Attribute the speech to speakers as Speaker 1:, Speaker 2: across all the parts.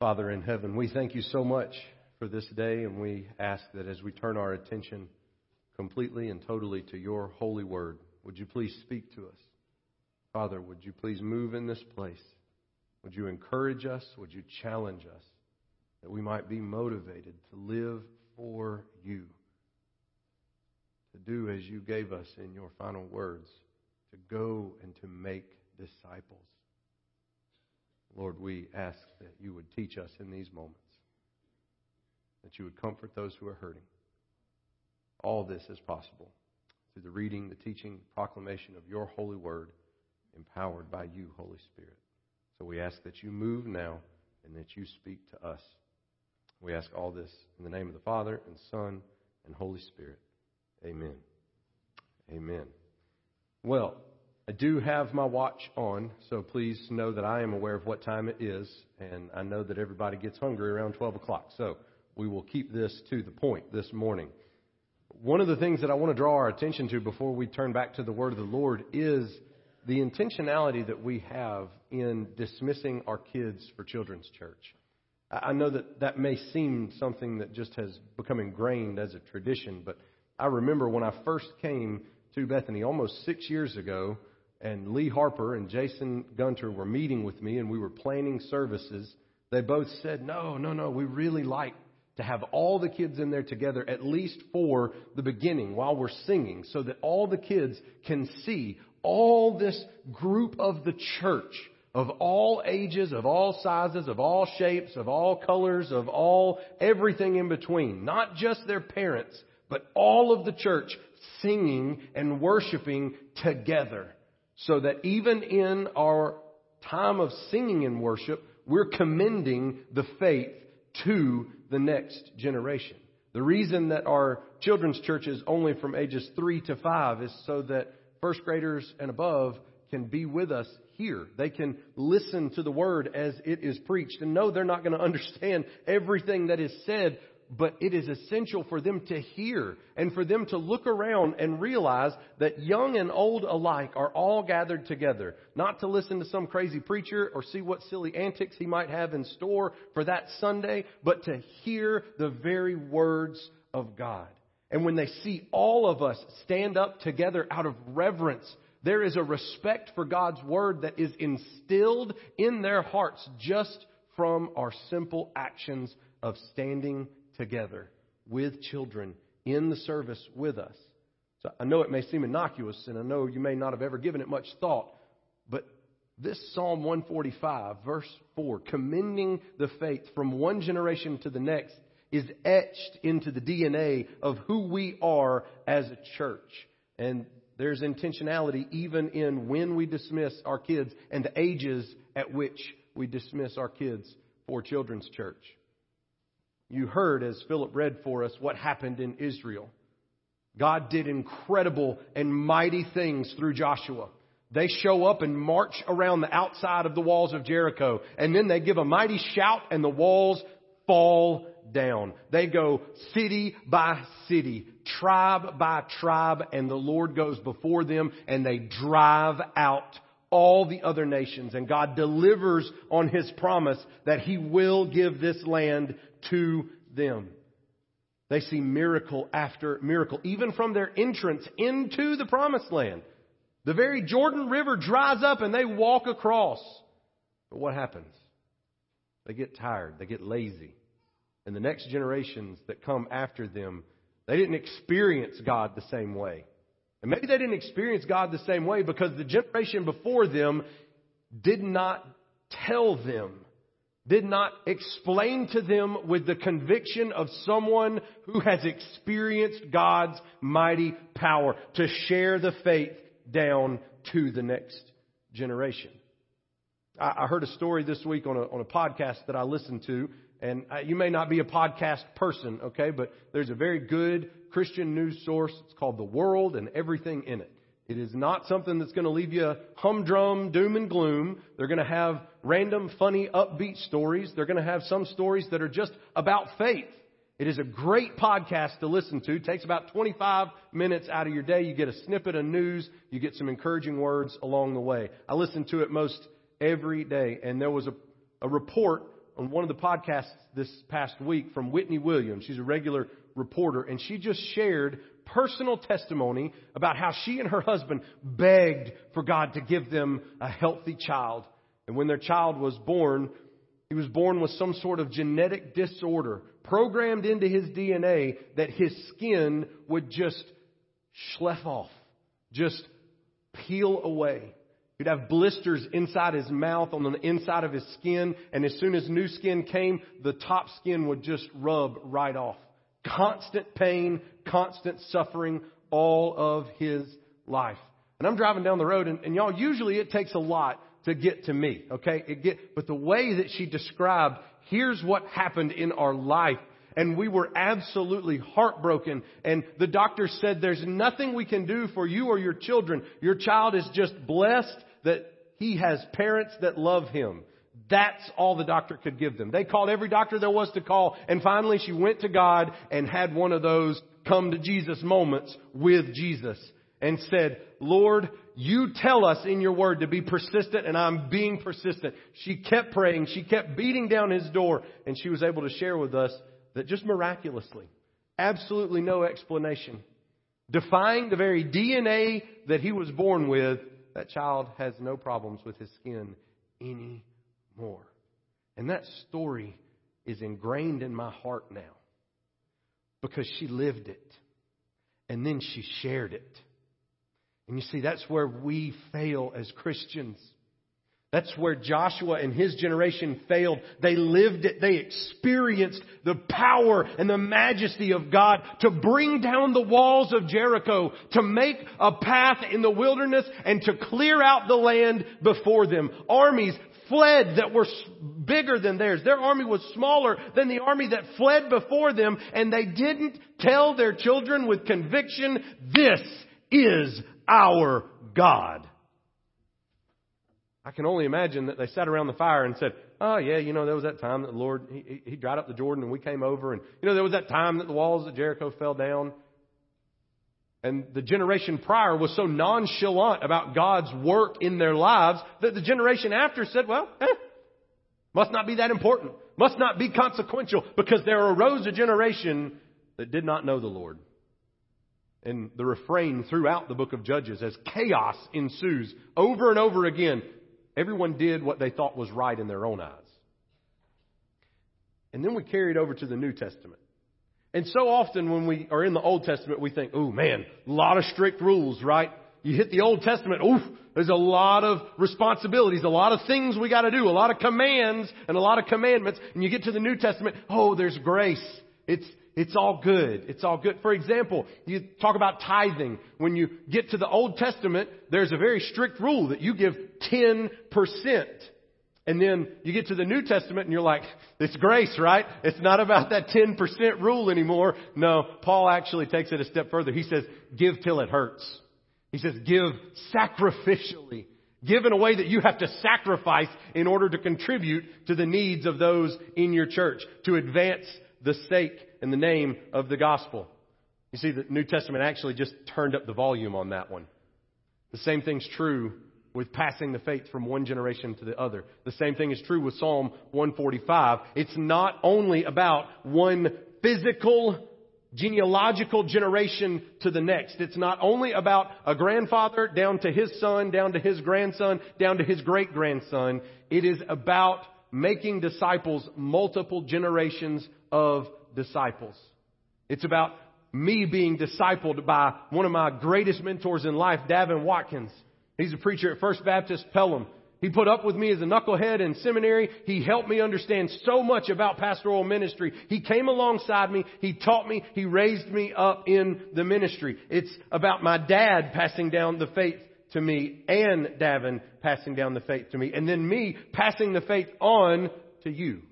Speaker 1: Father in heaven, we thank you so much for this day, and we ask that as we turn our attention completely and totally to your holy word, would you please speak to us? Father, would you please move in this place? Would you encourage us? Would you challenge us that we might be motivated to live for you, to do as you gave us in your final words, to go and to make disciples? Lord, we ask that you would teach us in these moments, that you would comfort those who are hurting. All this is possible through the reading, the teaching, the proclamation of your holy word, empowered by you, Holy Spirit. So we ask that you move now and that you speak to us. We ask all this in the name of the Father and Son and Holy Spirit. Amen. Amen. Well, I do have my watch on, so please know that I am aware of what time it is, and I know that everybody gets hungry around 12 o'clock. So we will keep this to the point this morning. One of the things that I want to draw our attention to before we turn back to the Word of the Lord is the intentionality that we have in dismissing our kids for children's church. I know that that may seem something that just has become ingrained as a tradition, but I remember when I first came to Bethany almost six years ago, and Lee Harper and Jason Gunter were meeting with me and we were planning services, they both said, No, no, no, we really like to have all the kids in there together, at least for the beginning while we're singing, so that all the kids can see all this group of the church of all ages, of all sizes, of all shapes, of all colors, of all everything in between. Not just their parents, but all of the church singing and worshiping together so that even in our time of singing and worship, we're commending the faith to the next generation. The reason that our children's church is only from ages three to five is so that first graders and above can be with us here. They can listen to the word as it is preached. And no, they're not going to understand everything that is said, but it is essential for them to hear and for them to look around and realize that young and old alike are all gathered together, not to listen to some crazy preacher or see what silly antics he might have in store for that Sunday, but to hear the very words of God. And when they see all of us stand up together out of reverence, there is a respect for God's word that is instilled in their hearts just from our simple actions of standing together with children in the service with us. So I know it may seem innocuous, and I know you may not have ever given it much thought, but this Psalm 145, verse 4, commending the faith from one generation to the next, is etched into the DNA of who we are as a church. And there's intentionality even in when we dismiss our kids and the ages at which we dismiss our kids for children's church. You heard as Philip read for us what happened in Israel. God did incredible and mighty things through Joshua. They show up and march around the outside of the walls of Jericho, and then they give a mighty shout, and the walls fall down. They go city by city, tribe by tribe, and the Lord goes before them, and they drive out all the other nations. And God delivers on His promise that He will give this land to them. They see miracle after miracle, even from their entrance into the promised land. The very Jordan River dries up and they walk across. But what happens? They get tired, they get lazy. And the next generations that come after them, they didn't experience God the same way. And maybe they didn't experience God the same way because the generation before them did not tell them did not explain to them with the conviction of someone who has experienced God's mighty power to share the faith down to the next generation. I, heard a story this week on a, on a podcast that I listened to, and uh, you may not be a podcast person, okay, but there's a very good Christian news source. It's called The World and Everything in It. It is not something that's going to leave you humdrum, doom and gloom. They're going to have random, funny, upbeat stories. They're going to have some stories that are just about faith. It is a great podcast to listen to. It takes about 25 minutes out of your day. You get a snippet of news. You get some encouraging words along the way. I listen to it most every day. And there was a, a report on one of the podcasts this past week from Whitney Williams. She's a regular reporter, and she just shared personal testimony about how she and her husband begged for God to give them a healthy child. And when their child was born, he was born with some sort of genetic disorder programmed into his DNA that his skin would just slough off, just peel away. He'd have blisters inside his mouth, on the inside of his skin, and as soon as new skin came, the top skin would just rub right off. Constant pain, constant suffering all of his life. And I'm driving down the road, and, and y'all, usually it takes a lot to get to me, okay? It get, but the way that she described, here's what happened in our life. And we were absolutely heartbroken. And the doctor said, there's nothing we can do for you or your children. Your child is just blessed that he has parents that love him. That's all the doctor could give them. They called every doctor there was to call, and finally she went to God and had one of those come to Jesus moments with Jesus and said, Lord, you tell us in your word to be persistent and I'm being persistent. She kept praying. She kept beating down his door and she was able to share with us that just miraculously, absolutely no explanation, defying the very DNA that he was born with, that child has no problems with his skin anymore. And that story is ingrained in my heart now because she lived it and then she shared it. And you see, that's where we fail as Christians. That's where Joshua and his generation failed. They lived it. They experienced the power and the majesty of God to bring down the walls of Jericho, to make a path in the wilderness and to clear out the land before them. Armies fled that were bigger than theirs. Their army was smaller than the army that fled before them and they didn't tell their children with conviction, this is our God. I can only imagine that they sat around the fire and said, Oh, yeah, you know, there was that time that the Lord, he, he dried up the Jordan and we came over. And, you know, there was that time that the walls of Jericho fell down. And the generation prior was so nonchalant about God's work in their lives that the generation after said, Well, eh, must not be that important. Must not be consequential because there arose a generation that did not know the Lord. And the refrain throughout the book of Judges as chaos ensues over and over again. Everyone did what they thought was right in their own eyes. And then we carry it over to the New Testament. And so often when we are in the Old Testament, we think, oh man, a lot of strict rules, right? You hit the Old Testament, oof, there's a lot of responsibilities, a lot of things we gotta do, a lot of commands and a lot of commandments. And you get to the New Testament, oh, there's grace. It's, it's all good. It's all good. For example, you talk about tithing. When you get to the Old Testament, there's a very strict rule that you give 10%. And then you get to the New Testament and you're like, it's grace, right? It's not about that 10% rule anymore. No, Paul actually takes it a step further. He says, give till it hurts. He says, give sacrificially. Give in a way that you have to sacrifice in order to contribute to the needs of those in your church, to advance the sake and the name of the gospel. You see, the New Testament actually just turned up the volume on that one. The same thing's true with passing the faith from one generation to the other. The same thing is true with Psalm 145. It's not only about one physical genealogical generation to the next. It's not only about a grandfather down to his son, down to his grandson, down to his great grandson. It is about making disciples multiple generations of disciples. It's about me being discipled by one of my greatest mentors in life, Davin Watkins. He's a preacher at First Baptist Pelham. He put up with me as a knucklehead in seminary. He helped me understand so much about pastoral ministry. He came alongside me. He taught me. He raised me up in the ministry. It's about my dad passing down the faith to me and Davin passing down the faith to me and then me passing the faith on to you.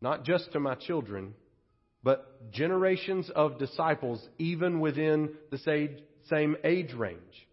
Speaker 1: Not just to my children, but generations of disciples even within the same age range.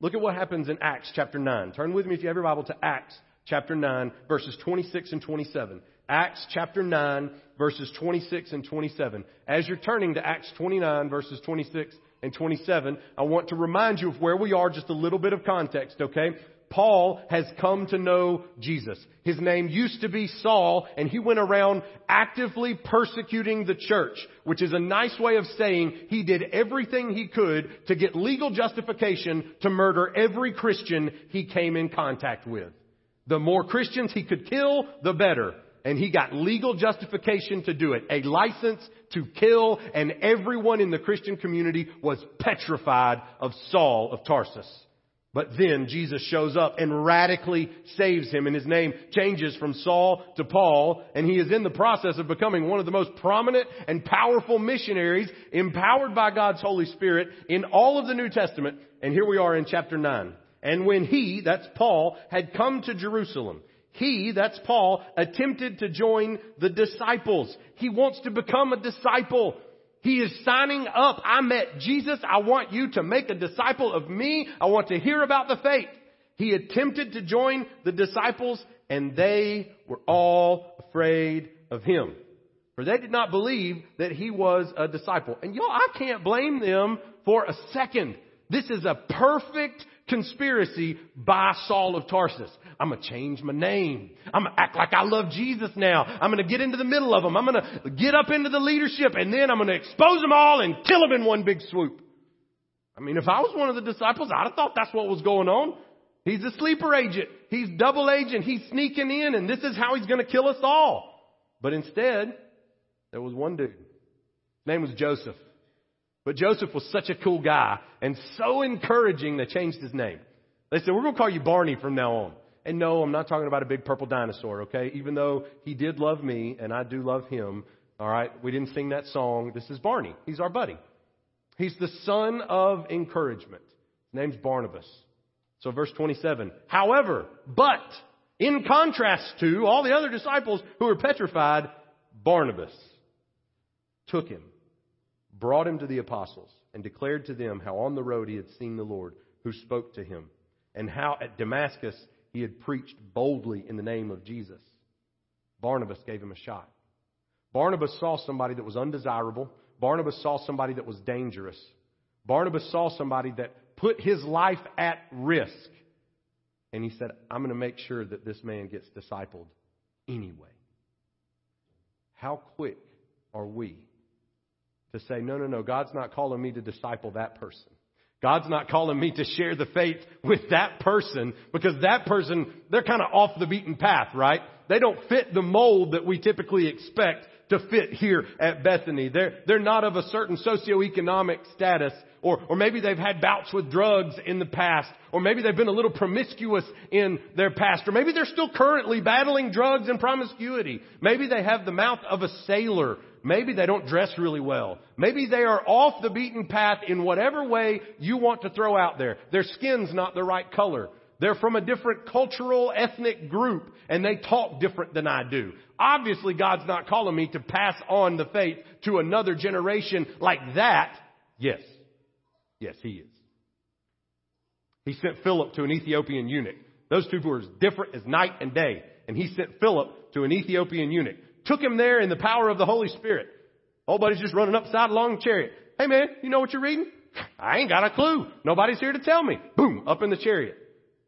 Speaker 1: Look at what happens in Acts chapter 9. Turn with me if you have your Bible to Acts chapter 9 verses 26 and 27. Acts chapter 9 verses 26 and 27. As you're turning to Acts 29 verses 26 and 27, I want to remind you of where we are, just a little bit of context, okay? Paul has come to know Jesus. His name used to be Saul, and he went around actively persecuting the church, which is a nice way of saying he did everything he could to get legal justification to murder every Christian he came in contact with. The more Christians he could kill, the better. And he got legal justification to do it. A license to kill, and everyone in the Christian community was petrified of Saul of Tarsus. But then Jesus shows up and radically saves him and his name changes from Saul to Paul and he is in the process of becoming one of the most prominent and powerful missionaries empowered by God's Holy Spirit in all of the New Testament. And here we are in chapter 9. And when he, that's Paul, had come to Jerusalem, he, that's Paul, attempted to join the disciples. He wants to become a disciple. He is signing up. I met Jesus. I want you to make a disciple of me. I want to hear about the faith. He attempted to join the disciples and they were all afraid of him. For they did not believe that he was a disciple. And y'all, I can't blame them for a second. This is a perfect conspiracy by Saul of Tarsus. I'm going to change my name. I'm going to act like I love Jesus now. I'm going to get into the middle of them. I'm going to get up into the leadership and then I'm going to expose them all and kill them in one big swoop. I mean, if I was one of the disciples, I'd have thought that's what was going on. He's a sleeper agent. He's double agent. He's sneaking in and this is how he's going to kill us all. But instead, there was one dude. His name was Joseph. But Joseph was such a cool guy and so encouraging they changed his name. They said, we're going to call you Barney from now on. And no, I'm not talking about a big purple dinosaur, okay? Even though he did love me and I do love him, all right? We didn't sing that song. This is Barney. He's our buddy. He's the son of encouragement. His name's Barnabas. So verse 27. However, but in contrast to all the other disciples who were petrified, Barnabas took him brought him to the apostles and declared to them how on the road he had seen the Lord who spoke to him and how at Damascus he had preached boldly in the name of Jesus. Barnabas gave him a shot. Barnabas saw somebody that was undesirable. Barnabas saw somebody that was dangerous. Barnabas saw somebody that put his life at risk. And he said, I'm going to make sure that this man gets discipled anyway. How quick are we to say, no, no, no, God's not calling me to disciple that person. God's not calling me to share the faith with that person because that person, they're kind of off the beaten path, right? They don't fit the mold that we typically expect to fit here at Bethany. They're, they're not of a certain socioeconomic status or, or maybe they've had bouts with drugs in the past, or maybe they've been a little promiscuous in their past, or maybe they're still currently battling drugs and promiscuity. Maybe they have the mouth of a sailor Maybe they don't dress really well. Maybe they are off the beaten path in whatever way you want to throw out there. Their skin's not the right color. They're from a different cultural, ethnic group, and they talk different than I do. Obviously, God's not calling me to pass on the faith to another generation like that. Yes. Yes, He is. He sent Philip to an Ethiopian eunuch. Those two were as different as night and day. And he sent Philip to an Ethiopian eunuch took him there in the power of the Holy Spirit. Old buddy's just running upside along the chariot. Hey man, you know what you're reading? I ain't got a clue. Nobody's here to tell me. Boom, up in the chariot.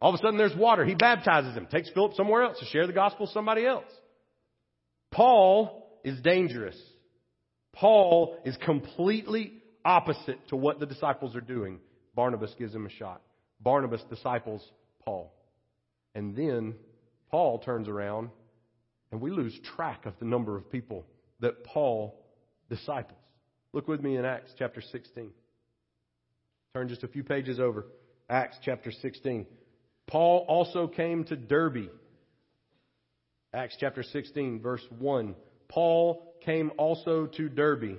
Speaker 1: All of a sudden there's water. He baptizes him, takes Philip somewhere else to share the gospel with somebody else. Paul is dangerous. Paul is completely opposite to what the disciples are doing. Barnabas gives him a shot. Barnabas disciples Paul. And then Paul turns around and we lose track of the number of people that Paul disciples. Look with me in Acts chapter 16. Turn just a few pages over. Acts chapter 16. Paul also came to Derbe. Acts chapter 16, verse 1. Paul came also to Derbe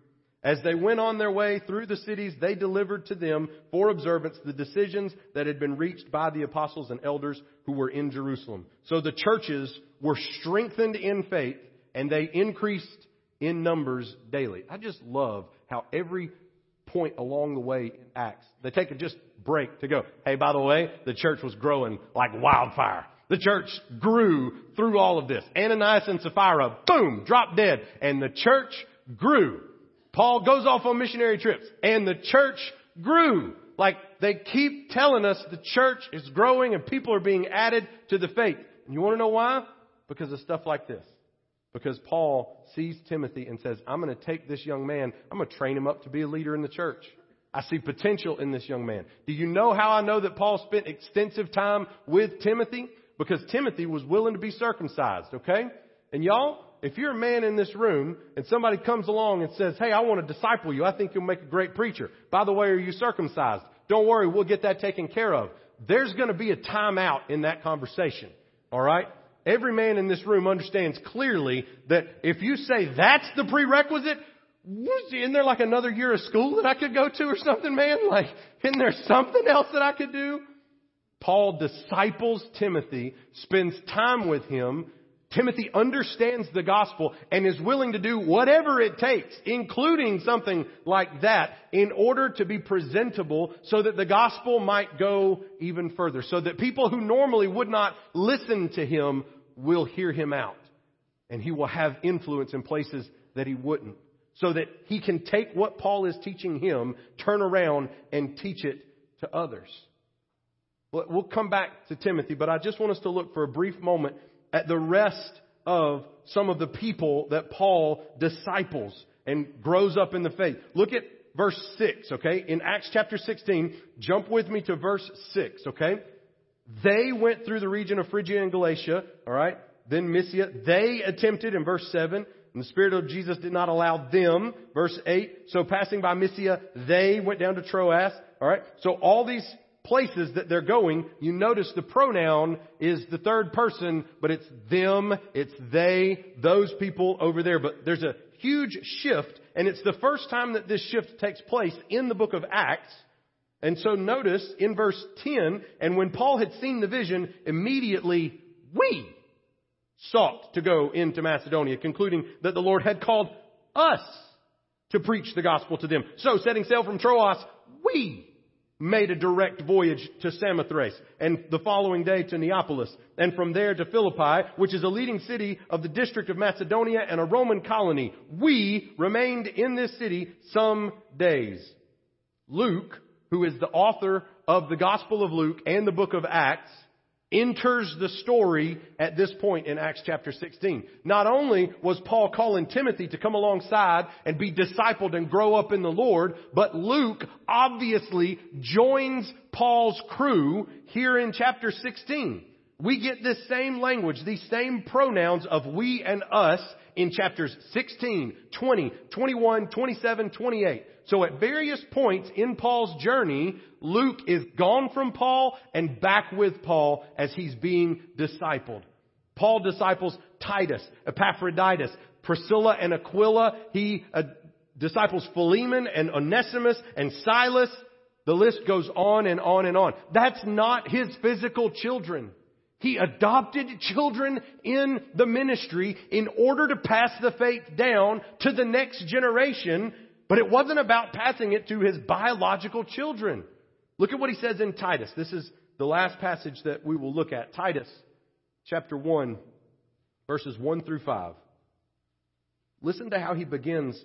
Speaker 1: As they went on their way through the cities, they delivered to them for observance the decisions that had been reached by the apostles and elders who were in Jerusalem. So the churches were strengthened in faith and they increased in numbers daily. I just love how every point along the way in Acts, they take a just break to go, hey, by the way, the church was growing like wildfire. The church grew through all of this. Ananias and Sapphira, boom, dropped dead. And the church grew. Paul goes off on missionary trips and the church grew. Like they keep telling us the church is growing and people are being added to the faith. And you want to know why? Because of stuff like this. Because Paul sees Timothy and says, I'm going to take this young man, I'm going to train him up to be a leader in the church. I see potential in this young man. Do you know how I know that Paul spent extensive time with Timothy? Because Timothy was willing to be circumcised, okay? And y'all, if you're a man in this room and somebody comes along and says, Hey, I want to disciple you. I think you'll make a great preacher. By the way, are you circumcised? Don't worry, we'll get that taken care of. There's going to be a timeout in that conversation. All right? Every man in this room understands clearly that if you say that's the prerequisite, isn't there like another year of school that I could go to or something, man? Like, isn't there something else that I could do? Paul disciples Timothy, spends time with him. Timothy understands the gospel and is willing to do whatever it takes, including something like that, in order to be presentable so that the gospel might go even further. So that people who normally would not listen to him will hear him out. And he will have influence in places that he wouldn't so that he can take what Paul is teaching him, turn around, and teach it to others. We'll come back to Timothy, but I just want us to look for a brief moment at the rest of some of the people that Paul disciples and grows up in the faith. Look at verse 6, okay? In Acts chapter 16, jump with me to verse 6, okay? They went through the region of Phrygia and Galatia, alright? Then Mysia. They attempted in verse 7 and the Spirit of Jesus did not allow them. Verse 8. So passing by Mysia, they went down to Troas. Alright? So all these places that they're going, you notice the pronoun is the third person, but it's them, it's they, those people over there. But there's a huge shift, and it's the first time that this shift takes place in the book of Acts. And so notice in verse 10, and when Paul had seen the vision, immediately we sought to go into Macedonia, concluding that the Lord had called us to preach the gospel to them. So, setting sail from Troas, we made a direct voyage to Samothrace, and the following day to Neapolis, and from there to Philippi, which is a leading city of the district of Macedonia and a Roman colony. We remained in this city some days. Luke, who is the author of the Gospel of Luke and the book of Acts, enters the story at this point in Acts chapter 16. Not only was Paul calling Timothy to come alongside and be discipled and grow up in the Lord, but Luke obviously joins Paul's crew here in chapter 16. We get this same language, these same pronouns of we and us in chapters 16, 20, 21, 27, 28. So at various points in Paul's journey, Luke is gone from Paul and back with Paul as he's being discipled. Paul disciples Titus, Epaphroditus, Priscilla and Aquila. He uh, disciples Philemon and Onesimus and Silas. The list goes on and on and on. That's not his physical children. He adopted children in the ministry in order to pass the faith down to the next generation but it wasn't about passing it to his biological children. Look at what he says in Titus. This is the last passage that we will look at. Titus chapter 1, verses 1 through 5. Listen to how he begins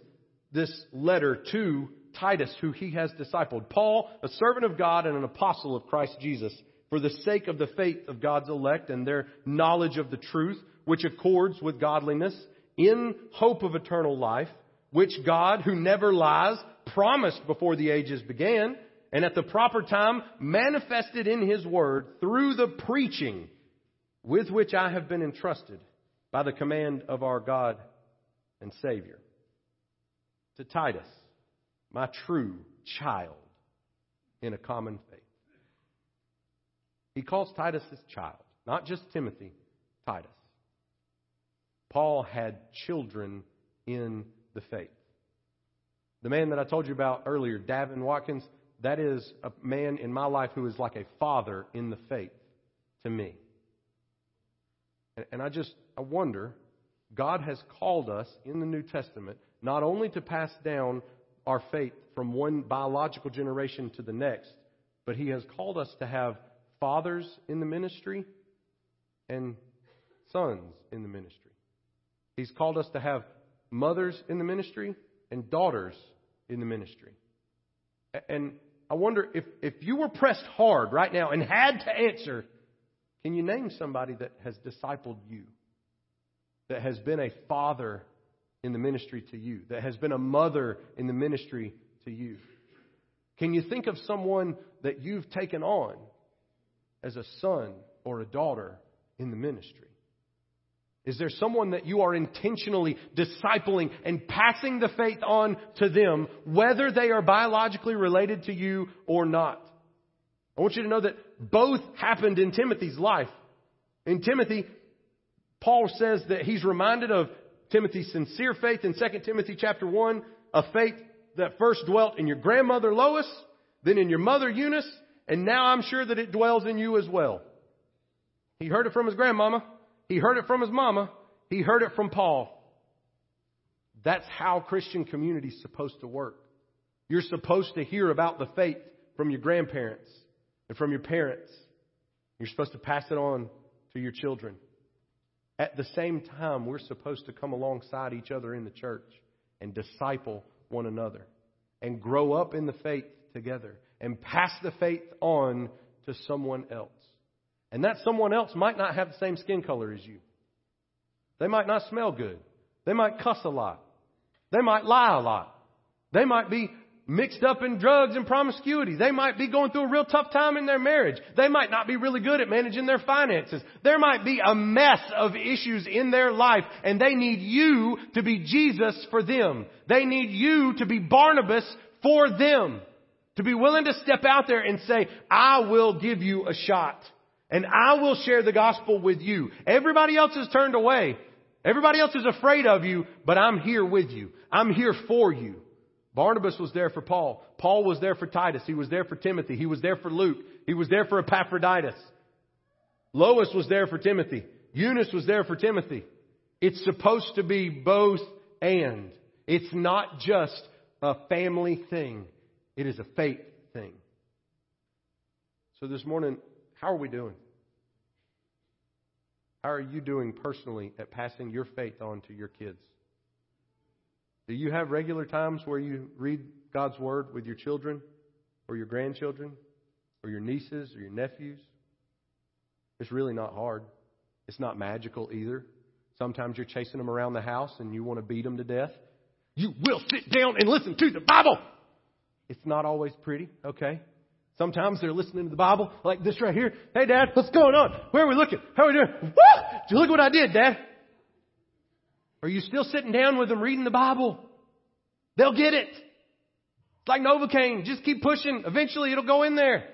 Speaker 1: this letter to Titus, who he has discipled. Paul, a servant of God and an apostle of Christ Jesus, for the sake of the faith of God's elect and their knowledge of the truth, which accords with godliness, in hope of eternal life which God, who never lies, promised before the ages began, and at the proper time manifested in His Word through the preaching with which I have been entrusted by the command of our God and Savior. To Titus, my true child in a common faith. He calls Titus his child, not just Timothy, Titus. Paul had children in the faith. The man that I told you about earlier, Davin Watkins, that is a man in my life who is like a father in the faith to me. And, I just, I wonder God has called us in the New Testament not only to pass down our faith from one biological generation to the next, but He has called us to have fathers in the ministry and sons in the ministry. He's called us to have mothers in the ministry and daughters in the ministry. And I wonder if, if you were pressed hard right now and had to answer, can you name somebody that has discipled you? That has been a father in the ministry to you? That has been a mother in the ministry to you? Can you think of someone that you've taken on as a son or a daughter in the ministry? Is there someone that you are intentionally discipling and passing the faith on to them, whether they are biologically related to you or not? I want you to know that both happened in Timothy's life. In Timothy, Paul says that he's reminded of Timothy's sincere faith in 2 Timothy chapter 1, a faith that first dwelt in your grandmother Lois, then in your mother Eunice, and now I'm sure that it dwells in you as well. He heard it from his grandmama. He heard it from his mama. He heard it from Paul. That's how Christian community is supposed to work. You're supposed to hear about the faith from your grandparents and from your parents. You're supposed to pass it on to your children. At the same time, we're supposed to come alongside each other in the church and disciple one another and grow up in the faith together and pass the faith on to someone else. And that someone else might not have the same skin color as you. They might not smell good. They might cuss a lot. They might lie a lot. They might be mixed up in drugs and promiscuity. They might be going through a real tough time in their marriage. They might not be really good at managing their finances. There might be a mess of issues in their life and they need you to be Jesus for them. They need you to be Barnabas for them. To be willing to step out there and say, I will give you a shot and I will share the gospel with you. Everybody else is turned away. Everybody else is afraid of you, but I'm here with you. I'm here for you. Barnabas was there for Paul. Paul was there for Titus. He was there for Timothy. He was there for Luke. He was there for Epaphroditus. Lois was there for Timothy. Eunice was there for Timothy. It's supposed to be both and. It's not just a family thing. It is a faith thing. So this morning, how are we doing? How are you doing personally at passing your faith on to your kids? Do you have regular times where you read God's Word with your children or your grandchildren or your nieces or your nephews? It's really not hard. It's not magical either. Sometimes you're chasing them around the house and you want to beat them to death. You will sit down and listen to the Bible. It's not always pretty, okay? Sometimes they're listening to the Bible like this right here. Hey, Dad, what's going on? Where are we looking? How are we doing? Woo! Did you look what I did, Dad? Are you still sitting down with them reading the Bible? They'll get it. It's like Novocaine. Just keep pushing. Eventually it'll go in there.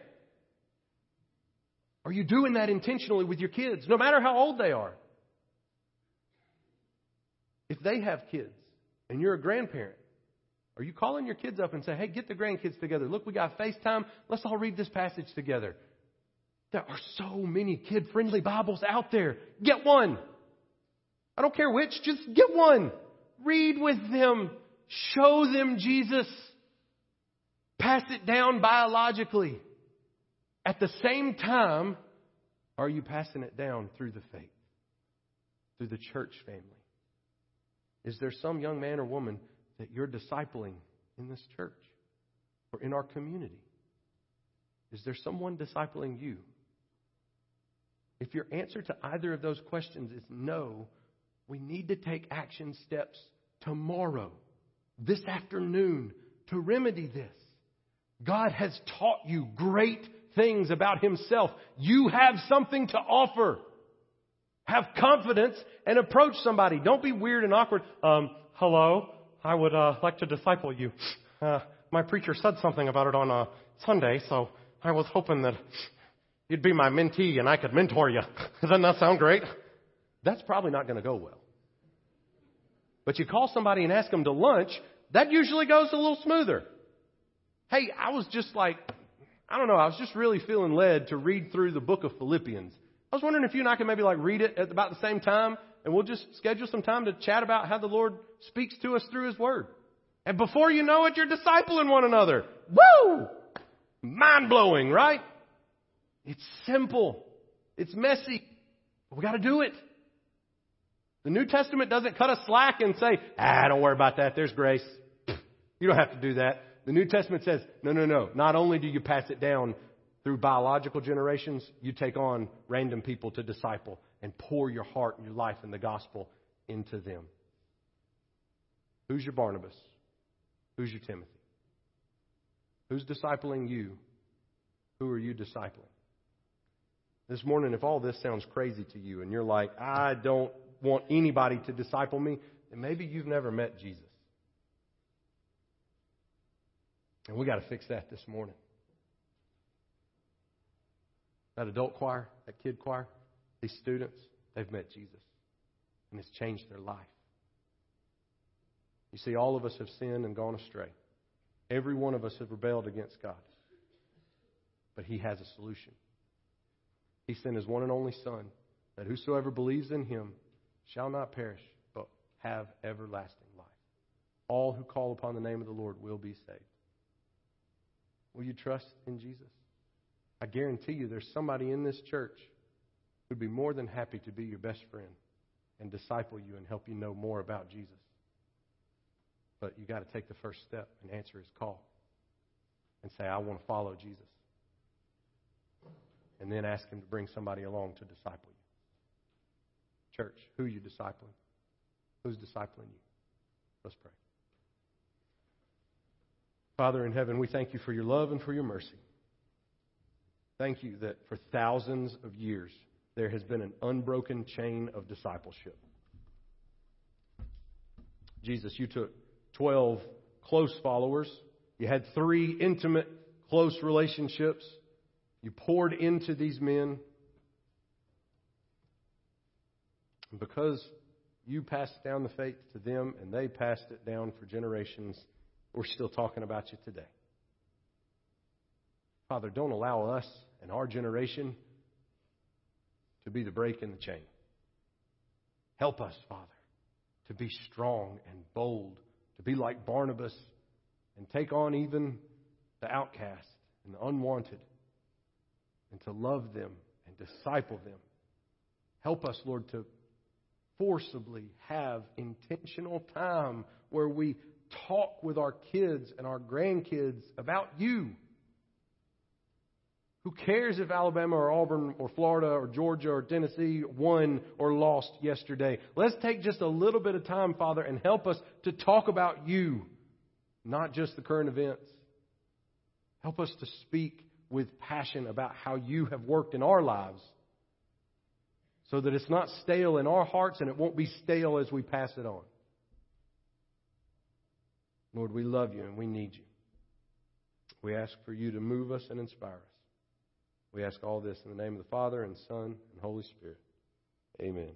Speaker 1: Are you doing that intentionally with your kids, no matter how old they are? If they have kids and you're a grandparent, are you calling your kids up and say, hey, get the grandkids together? Look, we got FaceTime. Let's all read this passage together. There are so many kid friendly Bibles out there. Get one. I don't care which, just get one. Read with them. Show them Jesus. Pass it down biologically. At the same time, are you passing it down through the faith, through the church family? Is there some young man or woman that you're discipling in this church or in our community? Is there someone discipling you? If your answer to either of those questions is no, we need to take action steps tomorrow, this afternoon, to remedy this. God has taught you great things about Himself. You have something to offer. Have confidence and approach somebody. Don't be weird and awkward. Um, hello, I would uh, like to disciple you. Uh, my preacher said something about it on a Sunday, so I was hoping that you'd be my mentee and I could mentor you. Doesn't that sound great? That's probably not going to go well. But you call somebody and ask them to lunch, that usually goes a little smoother. Hey, I was just like, I don't know, I was just really feeling led to read through the book of Philippians. I was wondering if you and I could maybe like read it at about the same time. And we'll just schedule some time to chat about how the Lord speaks to us through His Word. And before you know it, you're discipling one another. Woo! Mind blowing, right? It's simple. It's messy. But we gotta do it. The New Testament doesn't cut us slack and say, ah, don't worry about that. There's grace. You don't have to do that. The New Testament says, no, no, no. Not only do you pass it down through biological generations, you take on random people to disciple and pour your heart and your life and the gospel into them. Who's your Barnabas? Who's your Timothy? Who's discipling you? Who are you discipling? This morning, if all this sounds crazy to you and you're like, I don't want anybody to disciple me, then maybe you've never met Jesus. And we got to fix that this morning. That adult choir, that kid choir, these students, they've met Jesus. And it's changed their life. You see, all of us have sinned and gone astray. Every one of us have rebelled against God. But He has a solution. He sent His one and only Son, that whosoever believes in Him shall not perish, but have everlasting life. All who call upon the name of the Lord will be saved. Will you trust in Jesus? I guarantee you there's somebody in this church who'd be more than happy to be your best friend and disciple you and help you know more about Jesus. But you got to take the first step and answer his call and say, I want to follow Jesus. And then ask him to bring somebody along to disciple you. Church, who are you discipling? Who's discipling you? Let's pray. Father in heaven, we thank you for your love and for your mercy. Thank you that for thousands of years there has been an unbroken chain of discipleship. Jesus, you took 12 close followers, you had three intimate, close relationships. You poured into these men. And because you passed down the faith to them and they passed it down for generations, we're still talking about you today. Father, don't allow us and our generation to be the break in the chain. Help us, Father, to be strong and bold, to be like Barnabas and take on even the outcast and the unwanted, and to love them and disciple them. Help us, Lord, to forcibly have intentional time where we talk with our kids and our grandkids about you. Who cares if Alabama or Auburn or Florida or Georgia or Tennessee won or lost yesterday? Let's take just a little bit of time, Father, and help us to talk about you, not just the current events. Help us to speak with passion about how you have worked in our lives so that it's not stale in our hearts and it won't be stale as we pass it on. Lord, we love you and we need you. We ask for you to move us and inspire us. We ask all this in the name of the Father and Son and Holy Spirit. Amen.